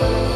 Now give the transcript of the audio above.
Bye.